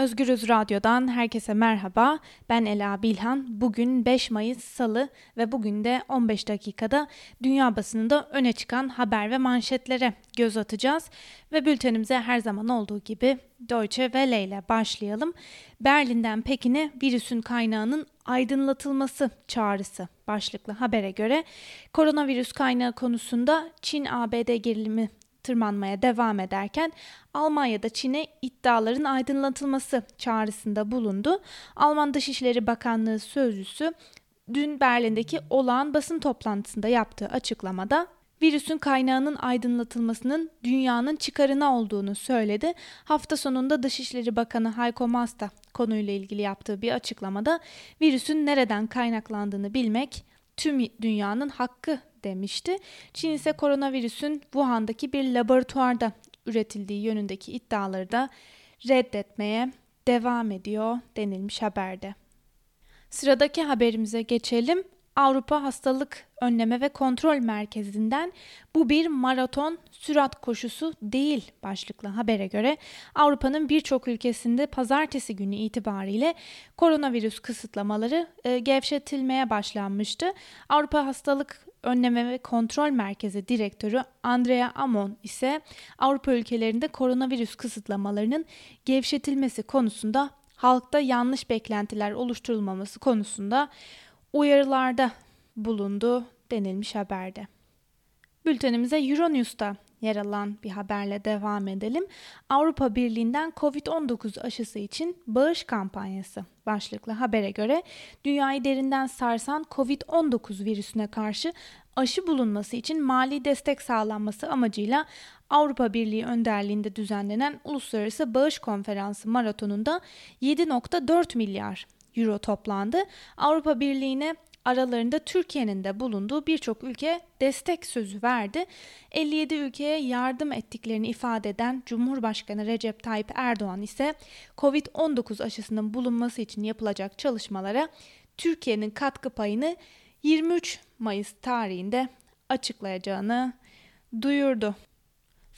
Özgürüz Radyo'dan herkese merhaba. Ben Ela Bilhan. Bugün 5 Mayıs Salı ve bugün de 15 dakikada dünya basınında öne çıkan haber ve manşetlere göz atacağız. Ve bültenimize her zaman olduğu gibi Deutsche Welle ile başlayalım. Berlin'den Pekin'e virüsün kaynağının aydınlatılması çağrısı başlıklı habere göre koronavirüs kaynağı konusunda Çin-ABD gerilimi tırmanmaya devam ederken Almanya'da Çin'e iddiaların aydınlatılması çağrısında bulundu. Alman Dışişleri Bakanlığı sözcüsü dün Berlin'deki olağan basın toplantısında yaptığı açıklamada virüsün kaynağının aydınlatılmasının dünyanın çıkarına olduğunu söyledi. Hafta sonunda Dışişleri Bakanı Heiko Maas da konuyla ilgili yaptığı bir açıklamada virüsün nereden kaynaklandığını bilmek tüm dünyanın hakkı demişti. Çin ise koronavirüsün Wuhan'daki bir laboratuvarda üretildiği yönündeki iddiaları da reddetmeye devam ediyor denilmiş haberde. Sıradaki haberimize geçelim. Avrupa Hastalık Önleme ve Kontrol Merkezi'nden bu bir maraton sürat koşusu değil başlıklı habere göre Avrupa'nın birçok ülkesinde pazartesi günü itibariyle koronavirüs kısıtlamaları e, gevşetilmeye başlanmıştı. Avrupa Hastalık Önleme ve Kontrol Merkezi Direktörü Andrea Amon ise Avrupa ülkelerinde koronavirüs kısıtlamalarının gevşetilmesi konusunda halkta yanlış beklentiler oluşturulmaması konusunda uyarılarda bulundu denilmiş haberde. Bültenimize Euronews'ta yer alan bir haberle devam edelim. Avrupa Birliği'nden COVID-19 aşısı için bağış kampanyası başlıklı habere göre dünyayı derinden sarsan COVID-19 virüsüne karşı aşı bulunması için mali destek sağlanması amacıyla Avrupa Birliği önderliğinde düzenlenen Uluslararası Bağış Konferansı maratonunda 7.4 milyar euro toplandı. Avrupa Birliği'ne aralarında Türkiye'nin de bulunduğu birçok ülke destek sözü verdi. 57 ülkeye yardım ettiklerini ifade eden Cumhurbaşkanı Recep Tayyip Erdoğan ise COVID-19 aşısının bulunması için yapılacak çalışmalara Türkiye'nin katkı payını 23 Mayıs tarihinde açıklayacağını duyurdu.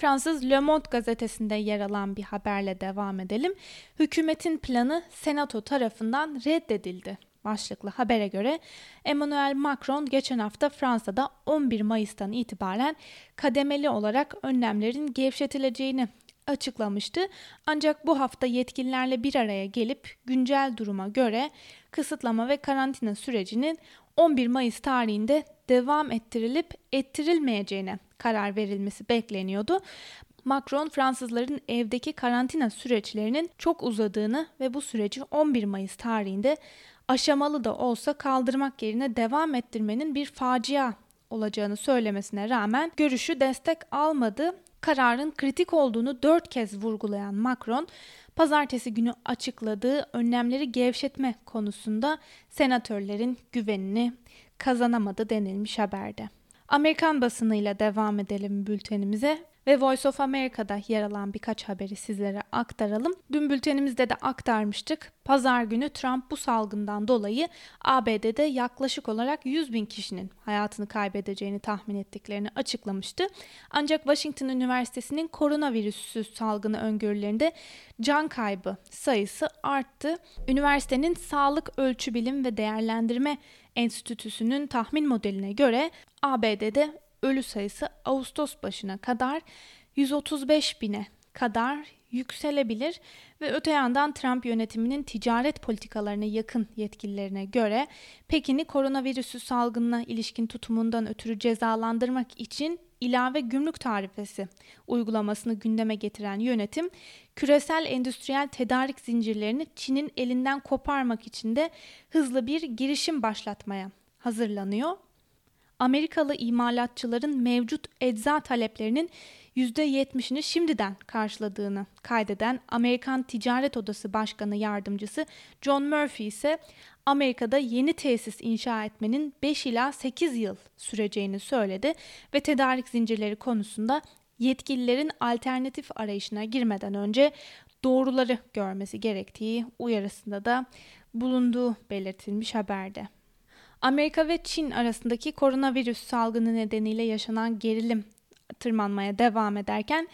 Fransız Le Monde gazetesinde yer alan bir haberle devam edelim. Hükümetin planı Senato tarafından reddedildi başlıklı habere göre Emmanuel Macron geçen hafta Fransa'da 11 Mayıs'tan itibaren kademeli olarak önlemlerin gevşetileceğini açıklamıştı. Ancak bu hafta yetkililerle bir araya gelip güncel duruma göre kısıtlama ve karantina sürecinin 11 Mayıs tarihinde devam ettirilip ettirilmeyeceğine karar verilmesi bekleniyordu. Macron Fransızların evdeki karantina süreçlerinin çok uzadığını ve bu süreci 11 Mayıs tarihinde aşamalı da olsa kaldırmak yerine devam ettirmenin bir facia olacağını söylemesine rağmen görüşü destek almadı. Kararın kritik olduğunu dört kez vurgulayan Macron, pazartesi günü açıkladığı önlemleri gevşetme konusunda senatörlerin güvenini kazanamadı denilmiş haberde. Amerikan basınıyla devam edelim bültenimize ve Voice of America'da yer alan birkaç haberi sizlere aktaralım. Dün bültenimizde de aktarmıştık. Pazar günü Trump bu salgından dolayı ABD'de yaklaşık olarak 100 bin kişinin hayatını kaybedeceğini tahmin ettiklerini açıklamıştı. Ancak Washington Üniversitesi'nin koronavirüsü salgını öngörülerinde can kaybı sayısı arttı. Üniversitenin Sağlık Ölçü Bilim ve Değerlendirme Enstitüsü'nün tahmin modeline göre ABD'de ölü sayısı Ağustos başına kadar 135 bine kadar yükselebilir ve öte yandan Trump yönetiminin ticaret politikalarına yakın yetkililerine göre Pekin'i koronavirüsü salgınına ilişkin tutumundan ötürü cezalandırmak için ilave gümrük tarifesi uygulamasını gündeme getiren yönetim küresel endüstriyel tedarik zincirlerini Çin'in elinden koparmak için de hızlı bir girişim başlatmaya hazırlanıyor. Amerikalı imalatçıların mevcut ecza taleplerinin %70'ini şimdiden karşıladığını kaydeden Amerikan Ticaret Odası Başkanı Yardımcısı John Murphy ise Amerika'da yeni tesis inşa etmenin 5 ila 8 yıl süreceğini söyledi ve tedarik zincirleri konusunda yetkililerin alternatif arayışına girmeden önce doğruları görmesi gerektiği uyarısında da bulunduğu belirtilmiş haberde. Amerika ve Çin arasındaki koronavirüs salgını nedeniyle yaşanan gerilim tırmanmaya devam ederken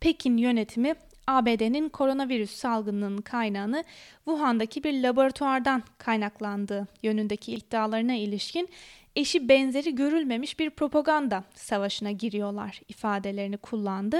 Pekin yönetimi ABD'nin koronavirüs salgınının kaynağını Wuhan'daki bir laboratuvardan kaynaklandığı yönündeki iddialarına ilişkin eşi benzeri görülmemiş bir propaganda savaşına giriyorlar ifadelerini kullandı.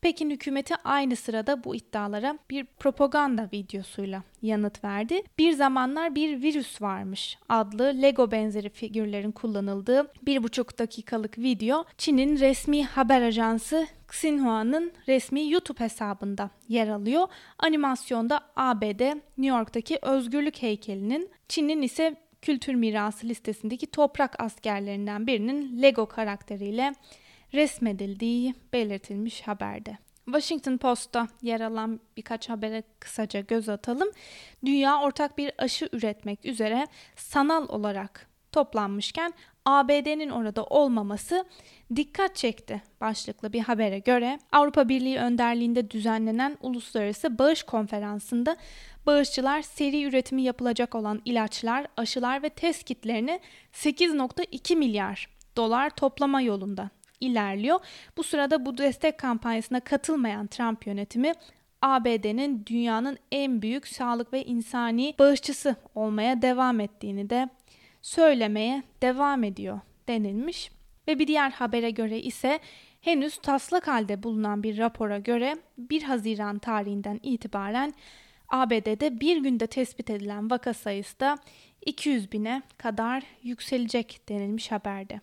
Pekin hükümeti aynı sırada bu iddialara bir propaganda videosuyla yanıt verdi. Bir zamanlar bir virüs varmış adlı Lego benzeri figürlerin kullanıldığı bir buçuk dakikalık video Çin'in resmi haber ajansı Xinhua'nın resmi YouTube hesabında yer alıyor. Animasyonda ABD, New York'taki özgürlük heykelinin, Çin'in ise kültür mirası listesindeki toprak askerlerinden birinin Lego karakteriyle resmedildiği belirtilmiş haberde. Washington Post'ta yer alan birkaç habere kısaca göz atalım. Dünya ortak bir aşı üretmek üzere sanal olarak toplanmışken ABD'nin orada olmaması dikkat çekti başlıklı bir habere göre Avrupa Birliği önderliğinde düzenlenen Uluslararası Bağış Konferansı'nda bağışçılar seri üretimi yapılacak olan ilaçlar, aşılar ve test kitlerini 8.2 milyar dolar toplama yolunda ilerliyor. Bu sırada bu destek kampanyasına katılmayan Trump yönetimi ABD'nin dünyanın en büyük sağlık ve insani bağışçısı olmaya devam ettiğini de söylemeye devam ediyor denilmiş. Ve bir diğer habere göre ise henüz taslak halde bulunan bir rapora göre 1 Haziran tarihinden itibaren ABD'de bir günde tespit edilen vaka sayısı da 200 bine kadar yükselecek denilmiş haberde.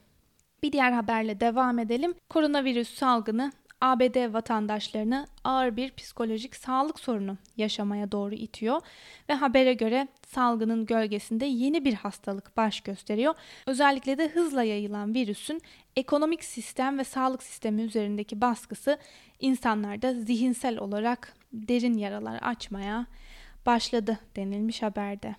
Bir diğer haberle devam edelim. Koronavirüs salgını ABD vatandaşlarını ağır bir psikolojik sağlık sorunu yaşamaya doğru itiyor ve habere göre salgının gölgesinde yeni bir hastalık baş gösteriyor. Özellikle de hızla yayılan virüsün ekonomik sistem ve sağlık sistemi üzerindeki baskısı insanlarda zihinsel olarak derin yaralar açmaya başladı denilmiş haberde.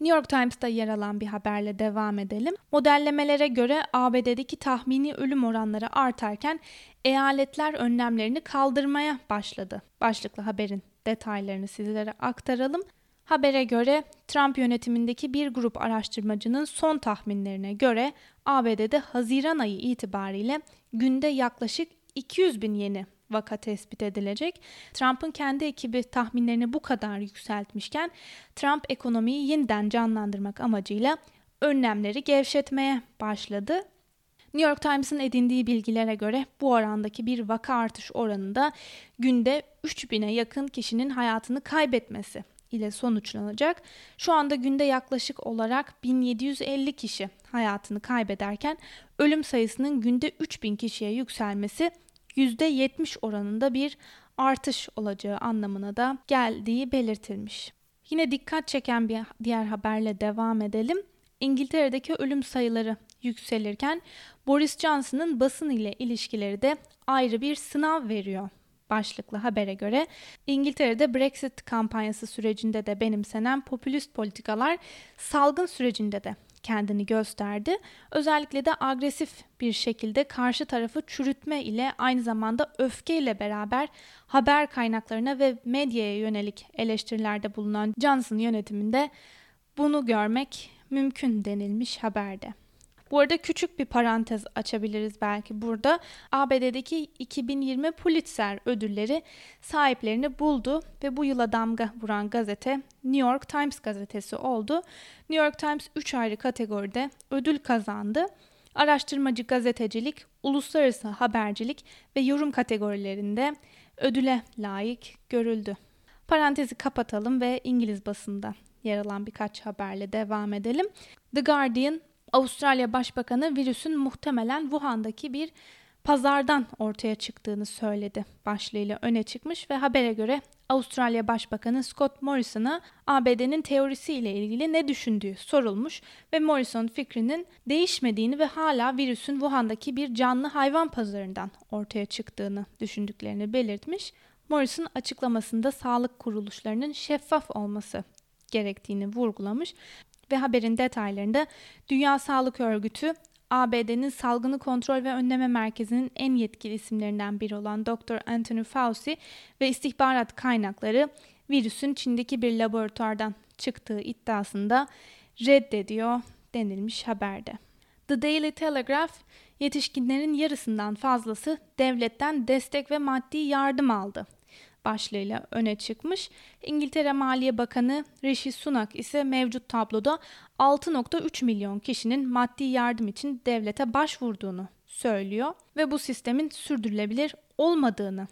New York Times'ta yer alan bir haberle devam edelim. Modellemelere göre ABD'deki tahmini ölüm oranları artarken eyaletler önlemlerini kaldırmaya başladı. Başlıklı haberin detaylarını sizlere aktaralım. Habere göre Trump yönetimindeki bir grup araştırmacının son tahminlerine göre ABD'de Haziran ayı itibariyle günde yaklaşık 200 bin yeni vaka tespit edilecek. Trump'ın kendi ekibi tahminlerini bu kadar yükseltmişken Trump ekonomiyi yeniden canlandırmak amacıyla önlemleri gevşetmeye başladı. New York Times'ın edindiği bilgilere göre bu orandaki bir vaka artış oranında günde 3000'e yakın kişinin hayatını kaybetmesi ile sonuçlanacak. Şu anda günde yaklaşık olarak 1750 kişi hayatını kaybederken ölüm sayısının günde 3000 kişiye yükselmesi %70 oranında bir artış olacağı anlamına da geldiği belirtilmiş. Yine dikkat çeken bir diğer haberle devam edelim. İngiltere'deki ölüm sayıları yükselirken Boris Johnson'ın basın ile ilişkileri de ayrı bir sınav veriyor. Başlıklı habere göre İngiltere'de Brexit kampanyası sürecinde de benimsenen popülist politikalar salgın sürecinde de kendini gösterdi. Özellikle de agresif bir şekilde karşı tarafı çürütme ile aynı zamanda öfke ile beraber haber kaynaklarına ve medyaya yönelik eleştirilerde bulunan Johnson yönetiminde bunu görmek mümkün denilmiş haberde. Bu arada küçük bir parantez açabiliriz belki burada. ABD'deki 2020 Pulitzer ödülleri sahiplerini buldu ve bu yıla damga vuran gazete New York Times gazetesi oldu. New York Times 3 ayrı kategoride ödül kazandı. Araştırmacı gazetecilik, uluslararası habercilik ve yorum kategorilerinde ödüle layık görüldü. Parantezi kapatalım ve İngiliz basında yer alan birkaç haberle devam edelim. The Guardian Avustralya Başbakanı virüsün muhtemelen Wuhan'daki bir pazardan ortaya çıktığını söyledi başlığıyla öne çıkmış ve habere göre Avustralya Başbakanı Scott Morrison'a ABD'nin teorisiyle ilgili ne düşündüğü sorulmuş ve Morrison fikrinin değişmediğini ve hala virüsün Wuhan'daki bir canlı hayvan pazarından ortaya çıktığını düşündüklerini belirtmiş. Morrison açıklamasında sağlık kuruluşlarının şeffaf olması gerektiğini vurgulamış ve haberin detaylarında Dünya Sağlık Örgütü ABD'nin Salgını Kontrol ve Önleme Merkezi'nin en yetkili isimlerinden biri olan Dr. Anthony Fauci ve istihbarat kaynakları virüsün Çin'deki bir laboratuvardan çıktığı iddiasında reddediyor denilmiş haberde. The Daily Telegraph, yetişkinlerin yarısından fazlası devletten destek ve maddi yardım aldı. Başlığıyla öne çıkmış. İngiltere Maliye Bakanı Rishi Sunak ise mevcut tabloda 6.3 milyon kişinin maddi yardım için devlete başvurduğunu söylüyor ve bu sistemin sürdürülebilir olmadığını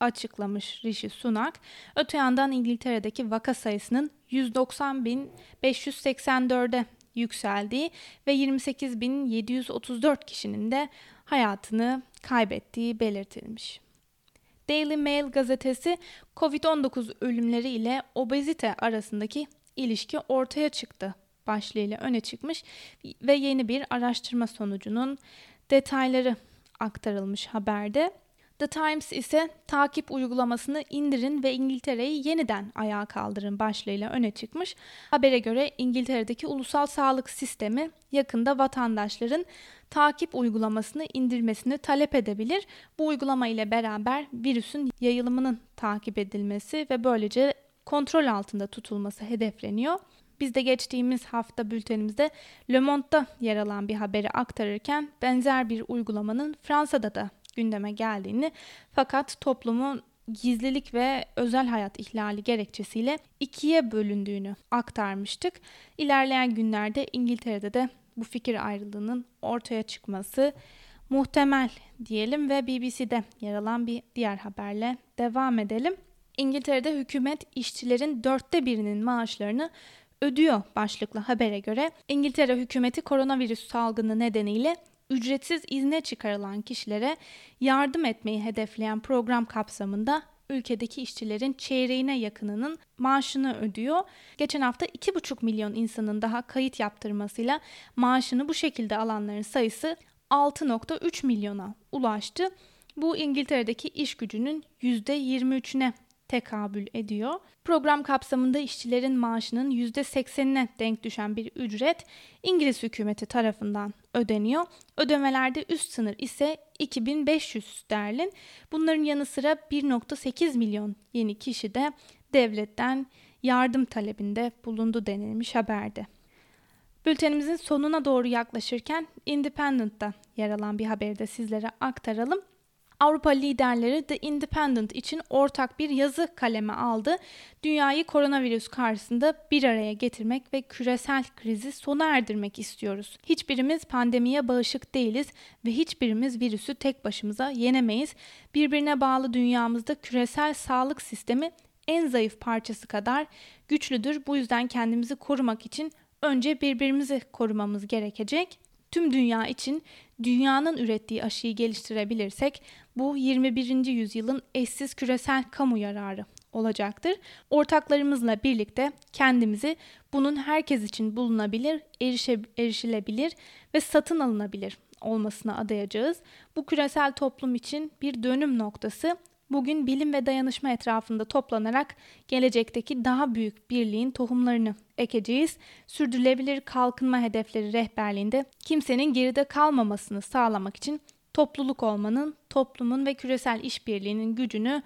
açıklamış Rishi Sunak. Öte yandan İngiltere'deki vaka sayısının 190.584'e yükseldiği ve 28.734 kişinin de hayatını kaybettiği belirtilmiş. Daily Mail gazetesi COVID-19 ölümleri ile obezite arasındaki ilişki ortaya çıktı başlığıyla öne çıkmış ve yeni bir araştırma sonucunun detayları aktarılmış haberde. The Times ise takip uygulamasını indirin ve İngiltere'yi yeniden ayağa kaldırın başlığıyla öne çıkmış. Habere göre İngiltere'deki ulusal sağlık sistemi yakında vatandaşların takip uygulamasını indirmesini talep edebilir. Bu uygulama ile beraber virüsün yayılımının takip edilmesi ve böylece kontrol altında tutulması hedefleniyor. Biz de geçtiğimiz hafta bültenimizde Le Monde'da yer alan bir haberi aktarırken benzer bir uygulamanın Fransa'da da gündeme geldiğini fakat toplumun gizlilik ve özel hayat ihlali gerekçesiyle ikiye bölündüğünü aktarmıştık. İlerleyen günlerde İngiltere'de de bu fikir ayrılığının ortaya çıkması muhtemel diyelim ve BBC'de yer alan bir diğer haberle devam edelim. İngiltere'de hükümet işçilerin dörtte birinin maaşlarını ödüyor başlıklı habere göre İngiltere hükümeti koronavirüs salgını nedeniyle ücretsiz izne çıkarılan kişilere yardım etmeyi hedefleyen program kapsamında ülkedeki işçilerin çeyreğine yakınının maaşını ödüyor. Geçen hafta 2,5 milyon insanın daha kayıt yaptırmasıyla maaşını bu şekilde alanların sayısı 6.3 milyona ulaştı. Bu İngiltere'deki iş gücünün %23'üne tekabül ediyor. Program kapsamında işçilerin maaşının %80'ine denk düşen bir ücret İngiliz hükümeti tarafından ödeniyor. Ödemelerde üst sınır ise 2500 sterlin. Bunların yanı sıra 1.8 milyon yeni kişi de devletten yardım talebinde bulundu denilmiş haberde. Bültenimizin sonuna doğru yaklaşırken Independent'ta yer alan bir haberi de sizlere aktaralım. Avrupa liderleri The Independent için ortak bir yazı kaleme aldı. Dünyayı koronavirüs karşısında bir araya getirmek ve küresel krizi sona erdirmek istiyoruz. Hiçbirimiz pandemiye bağışık değiliz ve hiçbirimiz virüsü tek başımıza yenemeyiz. Birbirine bağlı dünyamızda küresel sağlık sistemi en zayıf parçası kadar güçlüdür. Bu yüzden kendimizi korumak için önce birbirimizi korumamız gerekecek. Tüm dünya için dünyanın ürettiği aşıyı geliştirebilirsek bu 21. yüzyılın eşsiz küresel kamu yararı olacaktır. Ortaklarımızla birlikte kendimizi bunun herkes için bulunabilir, erişe, erişilebilir ve satın alınabilir olmasına adayacağız. Bu küresel toplum için bir dönüm noktası bugün bilim ve dayanışma etrafında toplanarak gelecekteki daha büyük birliğin tohumlarını ekeceğiz. Sürdürülebilir kalkınma hedefleri rehberliğinde kimsenin geride kalmamasını sağlamak için topluluk olmanın, toplumun ve küresel işbirliğinin gücünü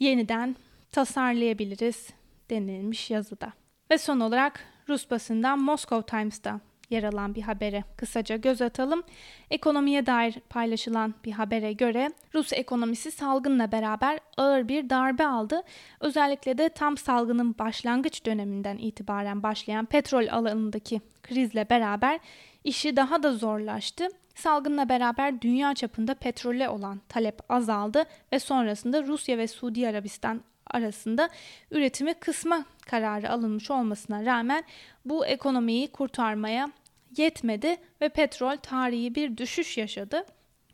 yeniden tasarlayabiliriz denilmiş yazıda. Ve son olarak Rus basından Moscow Times'ta yer alan bir habere kısaca göz atalım. Ekonomiye dair paylaşılan bir habere göre Rus ekonomisi salgınla beraber ağır bir darbe aldı. Özellikle de tam salgının başlangıç döneminden itibaren başlayan petrol alanındaki krizle beraber işi daha da zorlaştı. Salgınla beraber dünya çapında petrole olan talep azaldı ve sonrasında Rusya ve Suudi Arabistan arasında üretimi kısma kararı alınmış olmasına rağmen bu ekonomiyi kurtarmaya yetmedi ve petrol tarihi bir düşüş yaşadı.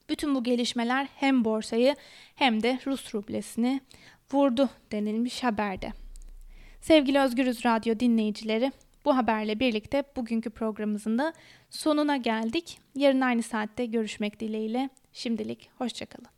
Bütün bu gelişmeler hem borsayı hem de Rus rublesini vurdu denilmiş haberde. Sevgili Özgürüz Radyo dinleyicileri, bu haberle birlikte bugünkü programımızın da sonuna geldik. Yarın aynı saatte görüşmek dileğiyle. Şimdilik hoşçakalın.